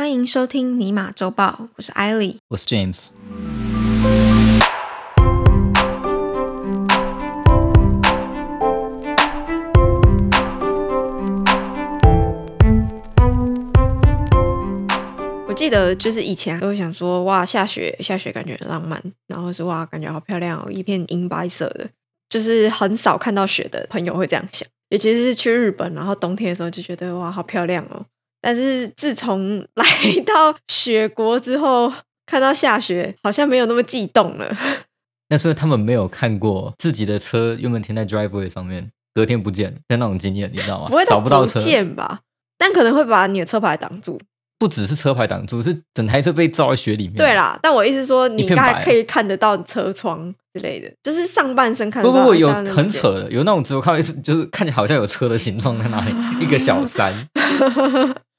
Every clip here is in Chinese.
欢迎收听尼玛周报，我是艾莉。我是 James。我记得就是以前都会想说，哇，下雪下雪感觉很浪漫，然后是哇，感觉好漂亮哦，一片银白色的，就是很少看到雪的朋友会这样想。尤其是去日本，然后冬天的时候就觉得哇，好漂亮哦。但是自从来 到雪国之后，看到下雪好像没有那么激动了。那是他们没有看过自己的车原本停在 driveway 上面，隔天不见的那种经验，你知道吗？不会找不到车，见吧？但可能会把你的车牌挡住。不只是车牌挡住，是整台车被罩在雪里面。对啦，但我意思说，你一片白大概可以看得到车窗之类的，就是上半身看得到。不不不，有很扯的，有那种只有看到就是看起来好像有车的形状在那里，一个小山，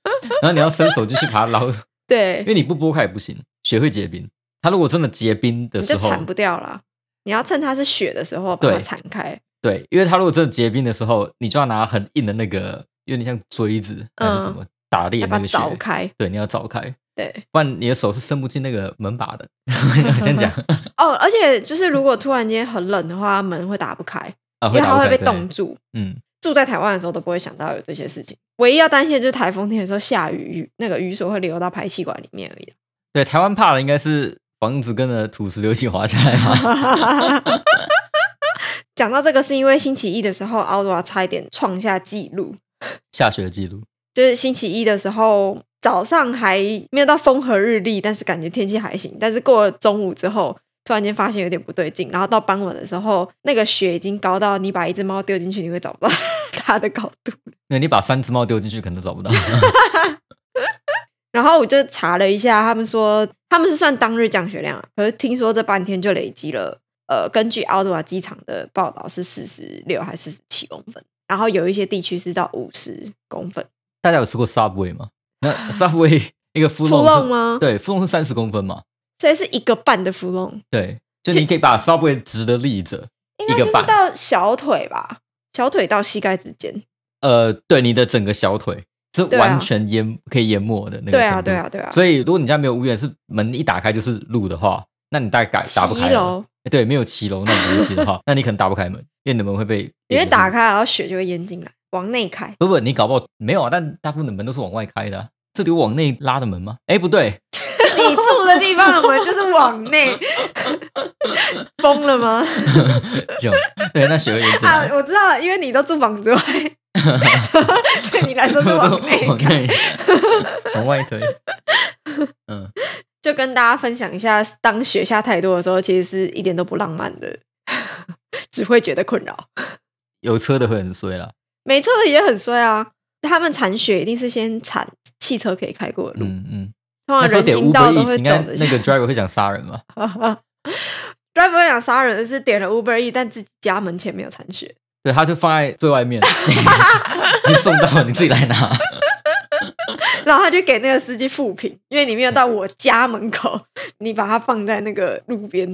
然后你要伸手就去把它捞，对因对，为你不拨开也不行，雪会结冰。它如果真的结冰的时候，你就铲不掉啦。你要趁它是雪的时候把它对铲开。对，因为它如果真的结冰的时候，你就要拿很硬的那个，有点像锥子还是什么、打裂那个雪。凿开。对，你要凿开，对，不然你的手是伸不进那个门把的。先讲哦，而且就是如果突然间很冷的话，门会打不开，啊，因为它会被冻住。嗯，住在台湾的时候都不会想到有这些事情，唯一要担心的就是台风天的时候下雨，雨那个雨水会流到排气管里面而已。对，台湾怕的应该是房子跟着土石流一起滑下来嘛。讲到这个，是因为星期一的时候，奥多差一点创下纪录。下雪的记录，就是星期一的时候，早上还没有到风和日丽，但是感觉天气还行。但是过了中午之后，突然间发现有点不对劲，然后到傍晚的时候，那个雪已经高到你把一只猫丢进去，你会找不到它的高度。那你把三只猫丢进去，可能都找不到。然后我就查了一下，他们说他们是算当日降雪量啊，可是听说这半天就累积了，呃，根据奥多瓦机场的报道是四十六还是四十七公分，然后有一些地区是到五十公分。大家有吃过 Subway 吗？那 Subway 一个窟窟窿是窿吗对，窟窿是三十公分嘛？所以是一个半的芙蓉，对，就你可以把 Subway 直的立着，应该就是。到小腿吧，小腿到膝盖之间。呃，对，你的整个小腿是完全淹可以淹没的那个对啊，对啊，对啊。所以如果你家没有屋檐，是门一打开就是路的话，那你大概打不开。对，没有骑楼那种东西的话，那你可能打不开门，因为你的门会被因为打开，然后雪就会淹进来，往内开。不不，你搞不好没有啊，但大部分的门都是往外开的、啊。这里有往内拉的门吗？哎，不对，你住的地方的门就是往内，疯了吗？就对，那雪会淹进啊，，我知道，因为你都住房子外，对你来说是往内往。内 往外推。嗯，就跟大家分享一下，当雪下太多的时候，其实是一点都不浪漫的，只会觉得困扰。有车的会很衰啦。没车的也很衰啊，他们铲雪一定是先铲汽车可以开过的路，嗯嗯，通常人行 Uber 道都会走的。那个 driver 会想杀人吗？driver 想杀人是点了 Uber E，但自己家门前没有残血。对，他就放在最外面，你送到了你自己来拿。然后他就给那个司机复评，因为你没有到我家门口，你把它放在那个路边。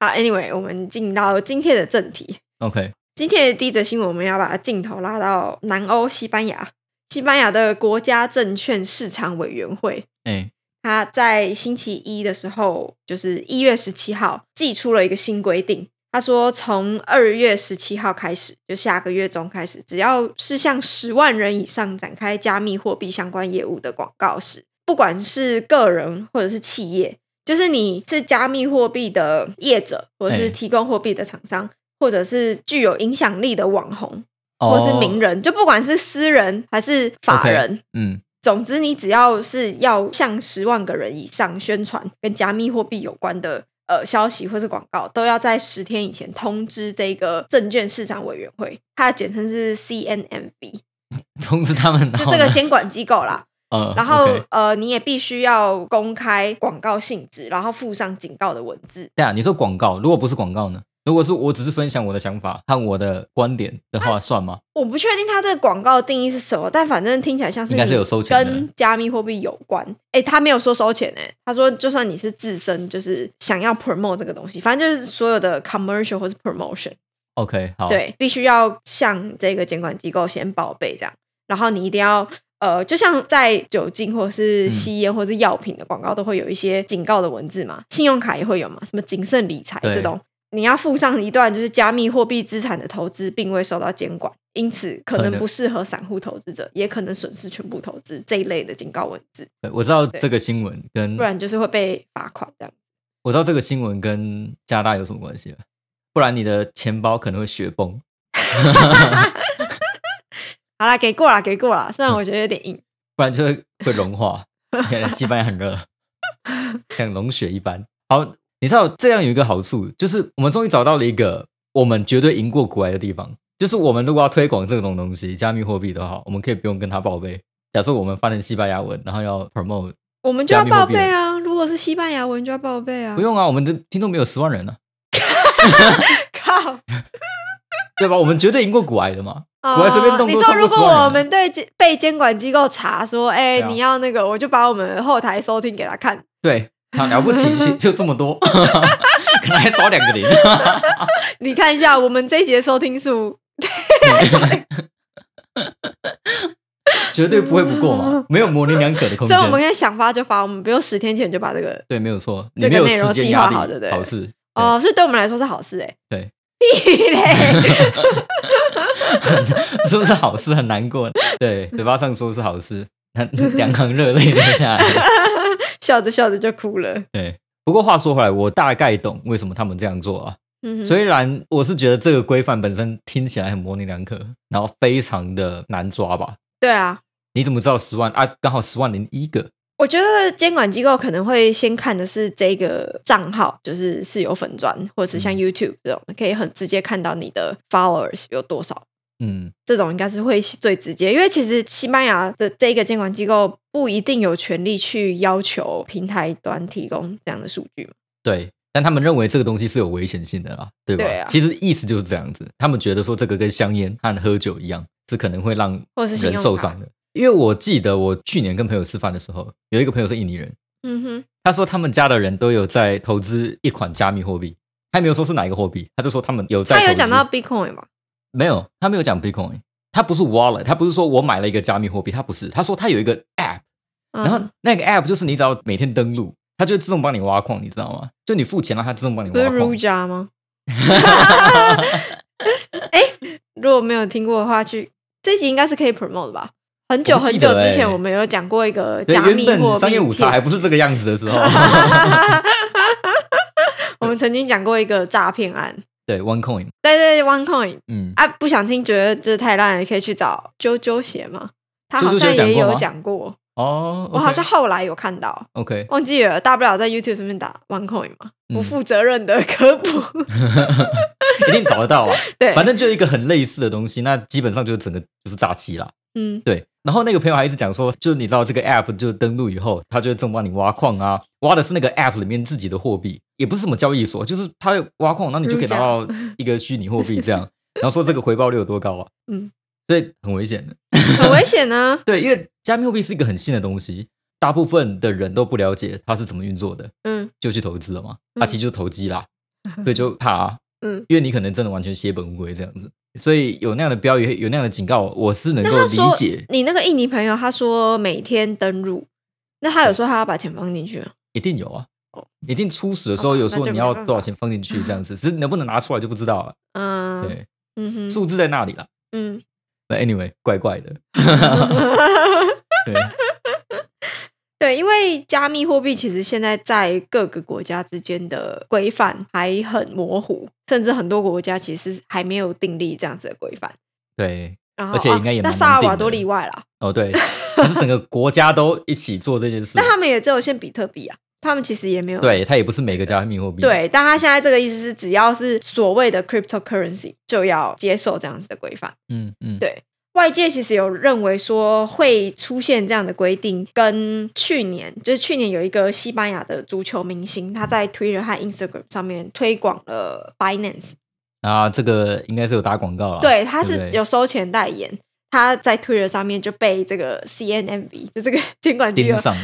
好，Anyway，我们进到今天的正题。OK，今天的第一则新闻，我们要把镜头拉到南欧西班牙。西班牙的国家证券市场委员会，哎，它在星期一的时候，就是一月十七号，寄出了一个新规定。他说，从二月十七号开始，就下个月中开始，只要是向十万人以上展开加密货币相关业务的广告时，不管是个人或者是企业，就是你是加密货币的业者，或者是哎提供货币的厂商，或者是具有影响力的网红，或者是名人人，就不管是私人还是法人，嗯，总之，你只要是要向十万个人以上宣传跟加密货币有关的呃消息或是广告，都要在十天以前通知这个证券市场委员会，它的简称是 CNMB，通知他们，就这个监管机构啦。呃，然后呃，你也必须要公开广告性质，然后附上警告的文字。对啊，你说广告，如果不是广告呢？如果是我只是分享我的想法和我的观点的话，算吗？我不确定它这个广告定义是什么，但反正听起来像是应该是有收钱的。跟加密货币有关。哎，他没有说收钱哎，他说就算你是自身就是想要 promote 这个东西，反正就是所有的 commercial 或是 promotion，OK，好，，对，必须要向这个监管机构先报备这样，然后你一定要呃，就像在酒精或者是嗯。吸烟或者是药品的广告都会有一些警告的文字嘛，信用卡也会有嘛，什么谨慎理财这种，你要附上一段就是加密货币资产的投资并未受到监管，因此可可能能不适合散户投资者，也可能损失全部投资这一类的警告文字，对我知道这个新闻跟不然就是会被罚款这样。我知道这个新闻跟加拿大有什么关系了，不然你的钱包可能会雪崩。好啦，给过啦，给过啦，虽然我觉得有点硬。不然就会会融化。西班牙很热，像融雪一般。好，你知道这样有一个好处，就是我们终于找到了一个我们绝对赢过国外的地方。就是我们如果要推广这种东西，加密货币的话，我们可以不用跟他报备。假设我们翻成西班牙文，然后要 promote，我们就要报备啊！如果是西班牙文就要报备啊！不用啊，我们的听众没有十万人呢、靠，对吧？我们绝对赢过古埃的嘛。国外随便动你说如果10万人我们对被监管机构查说，哎、你要那个，我就把我们后台收听给他看。对，好了不起，就 就这么多，可能还少两个零。你看一下我们这一节收听数，绝对不会不过嘛，没有模棱两可的空间所以。我们可以想发就发，我们不用十天前就把这个对，没有错，你这个没有时间压力，好对不对好事。哦，所以对我们来说是好事哎、对，屁嘞！是不是好事很难过？对，嘴巴上说是好事，但两行热泪流下来。笑着笑着就哭了。对，不过话说回来，我大概懂为什么他们这样做啊。虽然我是觉得这个规范本身听起来很模棱两可，然后非常的难抓吧。对啊，你怎么知道十万啊？刚好十万零一个，我觉得监管机构可能会先看的是这个账号，就是是有粉砖，或者是像嗯 YouTube 这种，可以很直接看到你的 followers 有多少。嗯，这种应该是会最直接，因为其实西班牙的这个监管机构不一定有权利去要求平台端提供这样的数据嘛。对。但他们认为这个东西是有危险性的啦，对吧？对啊其实意思就是这样子，他们觉得说这个跟香烟和喝酒一样，是可能会让人受伤的。因为我记得我去年跟朋友吃饭的时候，有一个朋友是印尼人，嗯哼，他说他们家的人都有在投资一款加密货币，他没有说是哪一个货币，他就说他们有在。他有讲到 Bitcoin 吗？没有？他没有讲 Bitcoin，他不是 wallet，他不是说我买了一个加密货币，他不是，他说他有一个 app，嗯然后那个 app 就是你只要每天登录，他就自动帮你挖矿，你知道吗？就你付钱了，他自动帮你不是挖矿 Ruja 吗？哎，如果没有听过的话，去这一集应该是可以 promote 的吧？很久很久之前，我们有讲过一个对，加原密货币本商业午茶骗还不是这个样子的时候，我们曾经讲过一个诈骗案，对，OneCoin，对对对，OneCoin 嗯，啊，不想听觉得这太烂了，可以去找啾啾鞋嘛，他好像也有讲过。哦，我好像后来有看到，OK，忘记了，大不了在 YouTube 上面打 OneCoin 嘛，嗯。不负责任的 科普，一定找得到啊。对，反正就一个很类似的东西，那基本上就是整个就是诈欺啦。嗯。对，然后那个朋友还一直讲说，就是你知道这个 app 就登录以后，他就会正帮你挖矿啊，挖的是那个 app 里面自己的货币，也不是什么交易所，就是他会挖矿，然后你就可以拿到一个虚拟货币这样，然后说这个回报率有多高啊，嗯，所以很危险的。很危险啊。呢，对，因为加密货币是一个很新的东西，大部分的人都不了解它是怎么运作的，嗯。就去投资了嘛，嗯。它其实就是投机啦，所以就怕啊，嗯。因为你可能真的完全血本无归这样子，所以有那样的标语，有那样的警告，我是能够理解，你那个印尼朋友，他说每天登录，那他有说他要把钱放进去吗？一定有啊哦，一定初始的时候有说你要多少钱放进去这样子，只是能不能拿出来就不知道了。嗯，对，嗯哼，数字在那里了。嗯 anyway，怪怪的。对，对，因为加密货币其实现在在各个国家之间的规范还很模糊，甚至很多国家其实还没有订立这样子的规范。对，然后，而且应该也哦、那蛮萨尔瓦多例外啦，哦对，可是整个国家都一起做这件事 那。他们也只有限比特币啊，他们其实也没有对，它也不是每个加密货币。，对，但他现在这个意思是，只要是所谓的 cryptocurrency 就要接受这样子的规范。嗯嗯，对外界其实有认为说会出现这样的规定，跟去年就是去年有一个西班牙的足球明星，他在 Twitter 和 Instagram 上面推广了 Binance，啊，这个应该是有打广告了。对，他是有收钱代言。他在 Twitter 上面就被这个 CNMV 就这个监管机构，盯上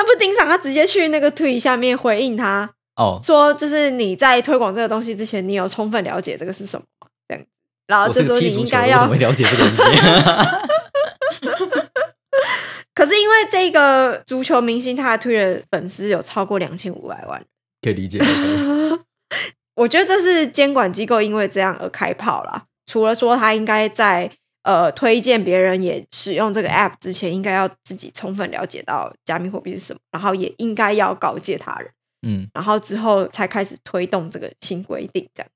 他不盯上，他直接去那个 tweet 下面回应他哦。说，就是你在推广这个东西之前，你有充分了解这个是什么吗？这样，然后我就是说你个踢足球的，应该要我怎么会了解这个东西？可是因为这个足球明星，他的推的粉丝有超过两千五百万，可以理解。我觉得这是监管机构因为这样而开炮啦。除了说他应该在呃推荐别人也使用这个 app 之前，应该要自己充分了解到加密货币是什么，然后也应该要告诫他人，嗯，然后之后才开始推动这个新规定。这样，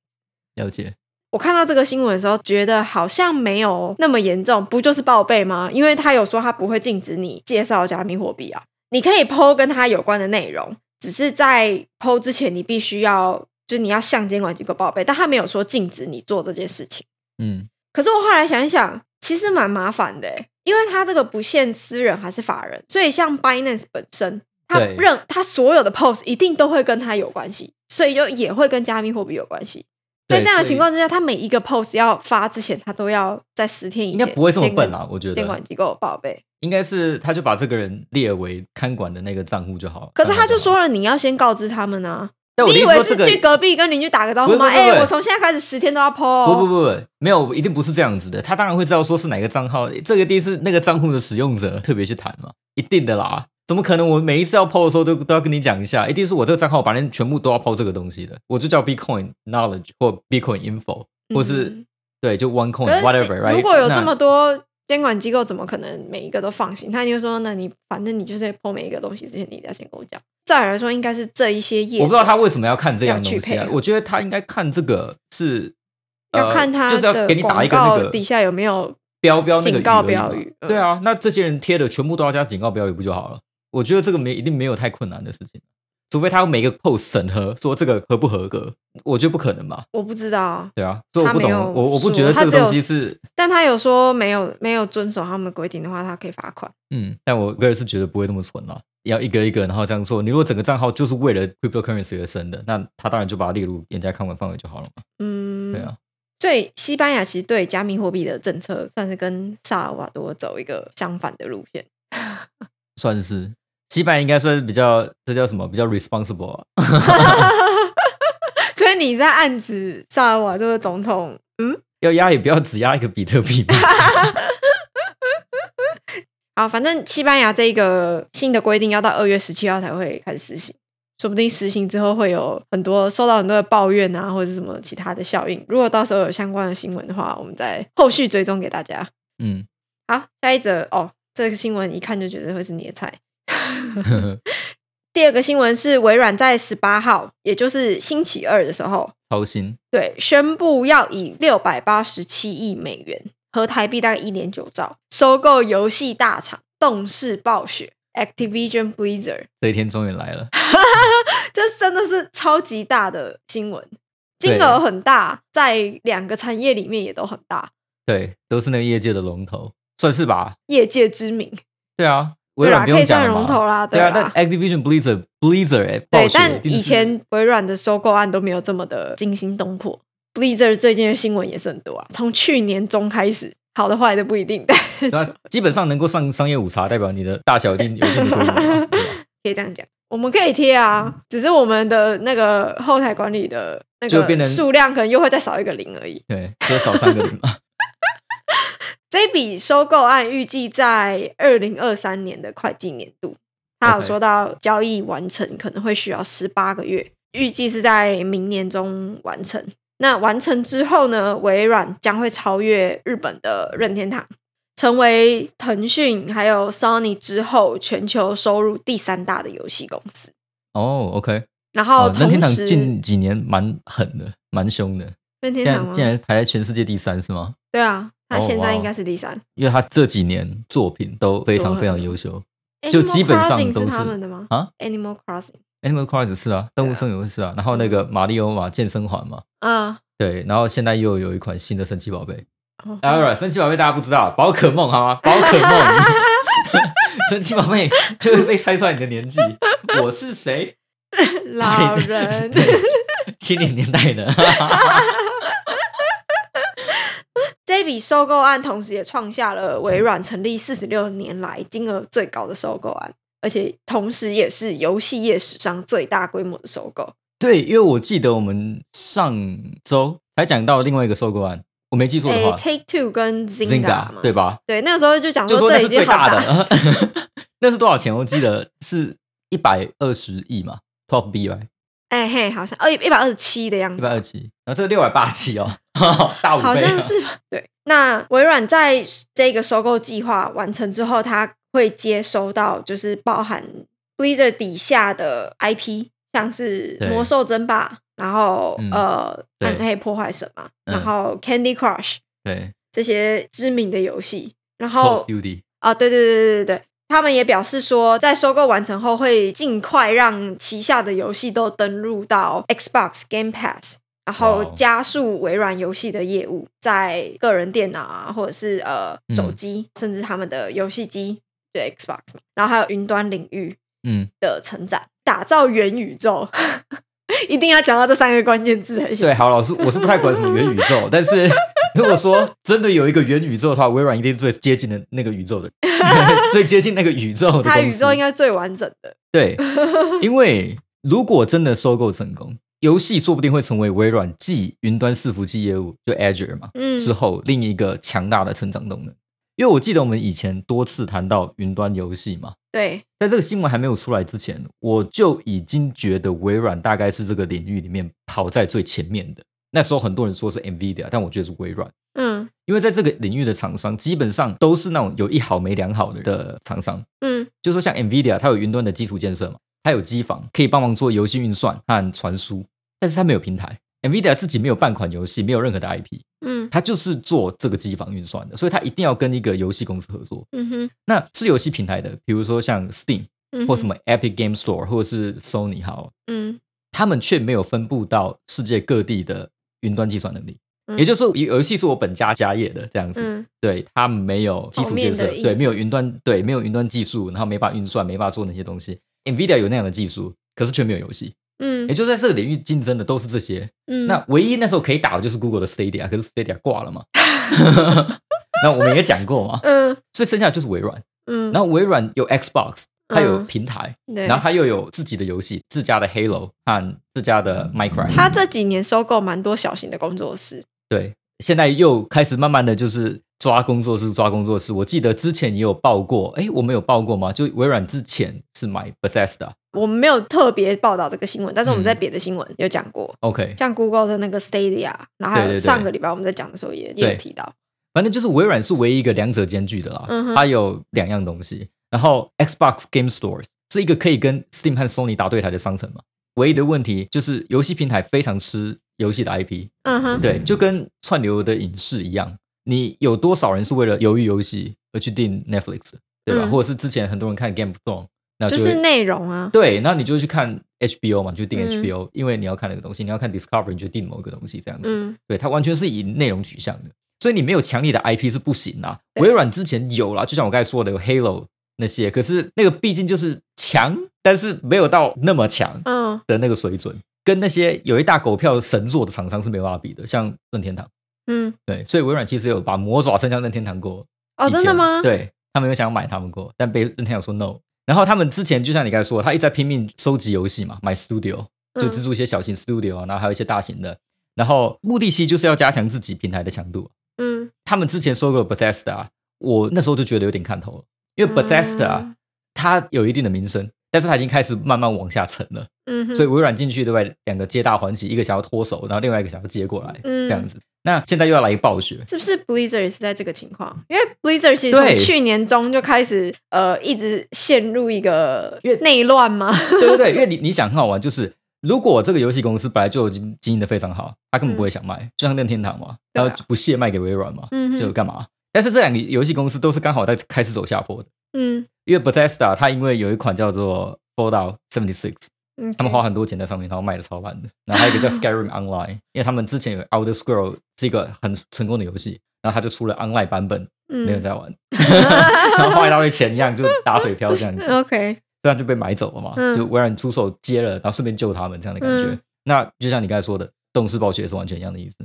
了解。我看到这个新闻的时候，觉得好像没有那么严重，不就是报备吗？因为他有说他不会禁止你介绍加密货币啊，你可以 PO 跟他有关的内容，只是在 PO 之前，你必须要就是你要向监管机构报备，但他没有说禁止你做这件事情。嗯，可是我后来想一想，其实蛮麻烦的欸，因为他这个不限私人还是法人，所以像 Binance 本身，他对认他所有的 post 一定都会跟他有关系，所以就也会跟加密货币有关系。在对这样的情况之下，他每一个 post 要发之前，他都要在十天以前应该不会这么笨啊，我觉得监管机构报备。应该是他就把这个人列为看管的那个账户就好了。可是他就说了，你要先告知他们啊。但我你以为是去隔壁跟邻居打个招呼吗？哎、我从现在开始十天都要 PO 哦。不不不不，没有，一定不是这样子的。他当然会知道说是哪个账号，这个一定是那个账户的使用者特别去谈嘛，一定的啦。怎么可能？我每一次要 PO 的时候都都要跟你讲一下，一定是我这个账号把人全部都要 PO 这个东西的，我就叫 Bitcoin Knowledge 或 Bitcoin Info，或是、嗯对就 One Coin，whatever，right？如果有这么多监管机构，怎么可能每一个都放心？他就说，那你反正你就是破每一个东西之前，你一定要先跟我讲。再来说，应该是这一些业者，我不知道他为什么要看这样东西。啊我觉得他应该看这个是要看他呃、就是要给你打一个那个底下有没有标标那个警告标语嗯对啊，那这些人贴的全部都要加警告标语不就好了？我觉得这个没一定没有太困难的事情，除非他每个 post 审核说这个合不合格，我觉得不可能吧？我不知道啊，对啊，所以我不懂，我我不说觉得这个东西是但他有说没有没有遵守他们的规定的话，他可以罚款。嗯，但我个人是觉得不会那么蠢啦，要一个一个然后这样做。你如果整个账号就是为了 cryptocurrency 而生的，那他当然就把它列入严加看管范围就好了嘛。嗯，对啊，所以西班牙其实对加密货币的政策算是跟萨尔瓦多走一个相反的路线。算是西班牙应该算是比较这叫什么比较 responsible 啊。所以你在暗指萨尔瓦多的总统，嗯，要压也不要只压一个比特币嘛。好，反正西班牙这个新的规定要到二月十七号才会开始实行，说不定实行之后会有很多受到很多的抱怨啊，或者是什么其他的效应。如果到时候有相关的新闻的话，我们再后续追踪给大家。嗯，好，下一则哦，这个新闻一看就觉得会是你的菜。第二个新闻是微软在十八号，也就是星期二的时候，超新对，宣布要以六百八十七亿美元和台币大概一点九兆收购游戏大厂动视暴雪 （Activision Blizzard）。这一天终于来了。这真的是超级大的新闻，金对额很大，在两个产业里面也都很大，对，都是那个业界的龙头，算是吧？业界知名。对啊，微，软不用讲嘛龙头啦，对啊，啦但 Activision Blizzard Blizzard 哎，暴对，但以前微软的收购案都没有这么的惊心动魄。Blizzard 最近的新闻也是很多啊，从去年中开始，好的坏的不一定，但是对啊基本上能够上商业午茶，代表你的大小一定有一定的规模嘛，对吧？可以这样讲。我们可以贴啊，只是我们的那个后台管理的那个数量可能又会再少一个零而已。对，多少三个零嘛。这笔收购案预计在二零二三年的会计年度，他有说到交易完成可能会需要十八个月，预计是在明年中完成。那完成之后呢，微软将会超越日本的任天堂，成为腾讯还有 Sony 之后全球收入第三大的游戏公司。哦，OK，然后哦，任天堂近几年蛮狠的，蛮凶的，任天堂？竟然排在全世界第三是吗？对啊，他现在应该是第三。因为他这几年作品都非常非常优秀。就基本上都是他们的吗？啊，Animal Crossing，Animal Crossing 是啊，动物森友会是啊，然后那个马里奥嘛，健身环嘛，嗯，对，然后现在又有一款新的神奇宝贝。哦当然，神奇宝贝大家不知道，宝可梦好吗？宝可梦，神奇宝贝就会被猜出来你的年纪。我是谁？老人。对，七零年代的。这笔收购案同时也创下了微软成立四十六年来金额最高的收购案，而且同时也是游戏业史上最大规模的收购。对，因为我记得我们上周才讲到另外一个收购案，我没记错的诶话，Take Two 跟 Zynga，Zynga，对吧？对，那个时候就讲就说这是最大的，那是多少钱？我记得是一百二十亿嘛，Twelve B 来，哎嘿，好像二一百二十七的样子，一百二十七，然后这个六百八七哦，大五倍、啊，好像是吧？对。那微软在这个收购计划完成之后，它会接收到就是包含 Blizzard 底下的 IP，像是魔兽争霸，然后、嗯呃暗黑破坏神嘛，嗯。然后 Candy Crush 对。这些知名的游戏，然后 Duty，啊，对对对对对对，他们也表示说，在收购完成后，会尽快让旗下的游戏都登录到 Xbox Game Pass，然后加速微软游戏的业务，在个人电脑啊，或者是呃嗯手机，甚至他们的游戏机，对 Xbox，然后还有云端领域嗯，的成长，打造元宇宙。一定要讲到这三个关键字才行。对，好，老师，我是不太管什么元宇宙，但是如果说真的有一个元宇宙的话，微软一定是最接近的那个宇宙的，最接近那个宇宙的它宇宙应该最完整的。对，因为如果真的收购成功，游戏说不定会成为微软继云端伺服器业务就 Azure 嘛、嗯之后另一个强大的成长动能。因为我记得我们以前多次谈到云端游戏嘛，对，在这个新闻还没有出来之前，我就已经觉得微软大概是这个领域里面跑在最前面的。那时候很多人说是 NVIDIA，但我觉得是微软。嗯因为在这个领域的厂商基本上都是那种有一好没两好的的厂商，嗯就说像 NVIDIA，它有云端的基础建设嘛，它有机房可以帮忙做游戏运算和传输，但是它没有平台。NVIDIA 自己没有半款游戏，没有任何的 IP，嗯它就是做这个机房运算的，所以它一定要跟一个游戏公司合作。嗯哼，那是游戏平台的，比如说像 Steam 嗯或什么 Epic Game Store 或者是 Sony 好，嗯他们却没有分布到世界各地的云端计算能力。嗯也就是说，游游戏是我本家家业的这样子，嗯对，它没有基础建设对，没有云端，对，没有云端技术，然后没法运算，没法做那些东西。NVIDIA 有那样的技术，可是却没有游戏，嗯也就在这个领域竞争的都是这些。嗯，那唯一那时候可以打的就是 Google 的 Stadia，可是 Stadia 挂了嘛。那我们也讲过嘛，嗯所以剩下的就是微软。嗯，然后微软有 Xbox，它有嗯平台，对然后它又有自己的游戏，自家的 Halo 和自家的 Minecraft。他这几年收购蛮多小型的工作室，对，现在又开始慢慢的就是抓工作室，抓工作室。我记得之前也有报过，哎，我们有报过吗？就微软之前是买 Bethesda。我们没有特别报道这个新闻，但是我们嗯在别的新闻有讲过，OK，像 Google 的那个 Stadia，然后还有上个礼拜我们在讲的时候也也有提到，反正就是微软是唯一一个两者兼具的啦。嗯它有两样东西，然后 Xbox Game Stores 是一个可以跟 Steam 和 Sony 打对台的商城嘛。唯一的问题就是游戏平台非常吃游戏的 IP，嗯哼，对，就跟串流的影视一样，你有多少人是为了鱿鱼游戏而去订 Netflix，对吧？嗯或者是之前很多人看 Game of Thrones，那会就是内容啊，对，那你就去看 HBO 嘛，就订嗯 HBO，、因为你要看那个东西，你要看 Discovery，你就订某个东西这样子。嗯对，它完全是以内容取向的，所以你没有强力的 IP 是不行啦。微软之前有啦，就像我刚才说的，有 Halo 那些，可是那个毕竟就是强，但是没有到那么强嗯的那个水准，跟那些有一大狗票神作的厂商是没办法比的，像任天堂。嗯，对，所以微软其实有把魔爪伸向任天堂过。哦，真的吗？，对他们有想要买他们过，但被任天堂说 no。然后他们之前就像你刚才说，他一直在拼命收集游戏嘛，买 studio，就嗯资助一些小型 studio 啊，然后还有一些大型的。然后目的其实就是要加强自己平台的强度。嗯，他们之前收购了 Bethesda，我那时候就觉得有点看头了，因为 Bethesda、嗯它有一定的名声，但是它已经开始慢慢往下沉了。嗯，所以微软进去对不对？两个皆大欢喜，一个想要脱手，然后另外一个想要接过来，嗯这样子。那现在又要来一暴雪，是不是 Blizzard 也是在这个情况？因为 Blizzard 其实从去年中就开始呃一直陷入一个内乱嘛，对对对，因为你你想很好玩，就是如果这个游戏公司本来就已经经营的非常好，他根本不会想卖，就像任天堂嘛，然后不屑卖给微软嘛，嗯哼就干嘛？但是这两个游戏公司都是刚好在开始走下坡的，嗯，因为 Bethesda 它因为有一款叫做 Fallout Seventy Six，嗯他们花很多钱在上面，然后卖的超烂的。然后还有一个叫 Skyrim Online，因为他们之前有 Outer Scroll 是一个很成功的游戏，然后他就出了 Online 版本，没人嗯在玩，然后花一大堆钱一样就打水漂这样子。OK，这样就被买走了嘛，嗯就微软出手接了，然后顺便救他们这样的感觉。嗯那就像你刚才说的，动视暴雪也是完全一样的意思。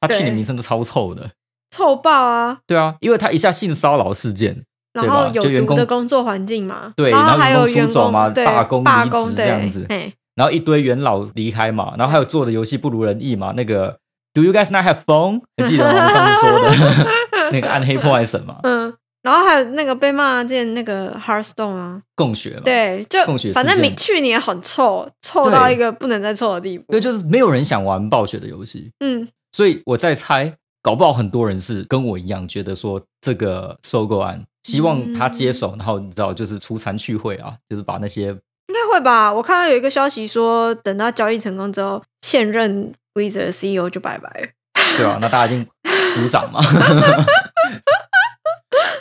他去年名声都超臭的，臭爆啊！对啊，因为他一下性骚扰事件，对然后有毒的工作环境嘛，对然后还有员出走嘛罢工离职这样子然后一堆元老离开嘛，然后还有做的游戏不如人意嘛。那个 Do you guys not have phone？还记得吗？我们上次说的 那个暗黑破坏神嘛，嗯，然后还有那个被骂之前那个 Hearthstone 啊，共学嘛，，对，就共学反正明去年很臭，臭到一个不能再臭的地步。对就是没有人想玩暴雪的游戏，嗯，所以我在猜，搞不好很多人是跟我一样，觉得说这个收购案，希望他接手，然后你知道，就是出残去会啊，就是把那些应该会吧。我看到有一个消息说，等到交易成功之后，现任 Blizzard 的 CEO 就拜拜了。对啊、那大家一定鼓掌嘛。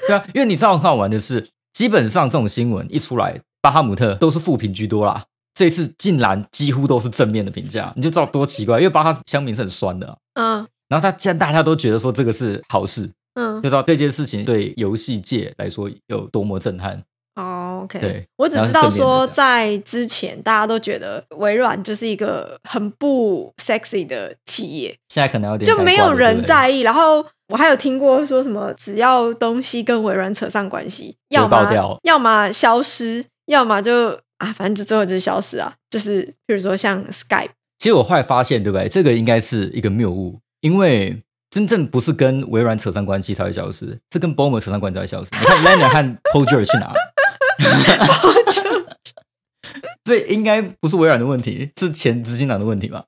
对啊，因为你知道很好玩的是，基本上这种新闻一出来，巴哈姆特都是负评居多啦。这一次竟然几乎都是正面的评价，你就知道多奇怪。因为巴哈乡民是很酸的啊、嗯然后他既然大家都觉得说这个是好事，嗯就，知道这件事情对游戏界来说有多么震撼。哦，OK，对我只知道说，在之前大家都觉得微软就是一个很不 sexy 的企业，现在可能有点就没有人在。意。然后我还有听过说什么，只要东西跟微软扯上关系，要么要么消失，要么就啊，反正就最后就是消失啊。就是比如说像 Skype，其实我后来发现，对不对？这个应该是一个谬误，因为真正不是跟微软扯上关系才会消失，是跟 Boomer 扯上关系才会消失。你看 Lena 和 Poger 去哪了？所以应该不是微软的问题，是前执行长的问题吧？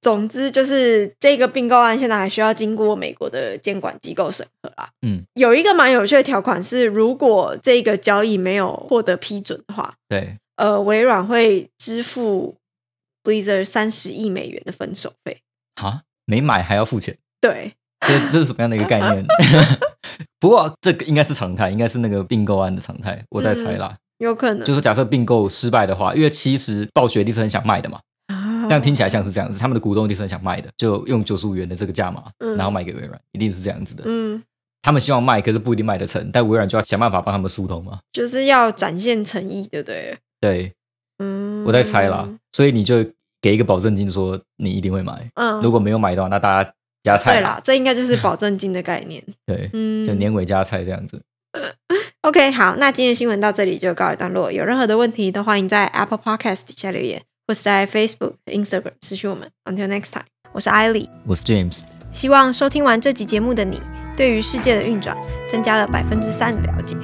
总之就是这个并购案现在还需要经过美国的监管机构审核啦。嗯，有一个蛮有趣的条款是，如果这个交易没有获得批准的话，对，呃，微软会支付 Blizzard 三十亿美元的分手费。哈，没买还要付钱，对，这这是什么样的一个概念？不过这个应该是常态，应该是那个并购案的常态，我在猜啦。有可能就是假设并购失败的话，因为其实暴雪一定是很想卖的嘛，这样听起来像是这样子，他们的股东一定是很想卖的，就用九十五元的这个价码，嗯然后卖给微软，一定是这样子的。嗯，他们希望卖，可是不一定卖得成，但微软就要想办法帮他们疏通嘛。就是要展现诚意，对不对了。对，嗯，我在猜啦，所以你就给一个保证金，说你一定会买。嗯，如果没有买的话，那大家加菜。对啦，这应该就是保证金的概念。对，嗯，就年尾加菜这样子。OK，好，那今天的新闻到这里就告一段落。有任何的问题都欢迎在 Apple Podcast 底下留言，或是在 Facebook、Instagram 私讯我们。Until next time，我是艾莉。我是 James，希望收听完这集节目的你，对于世界的运转增加了百分之三的了解。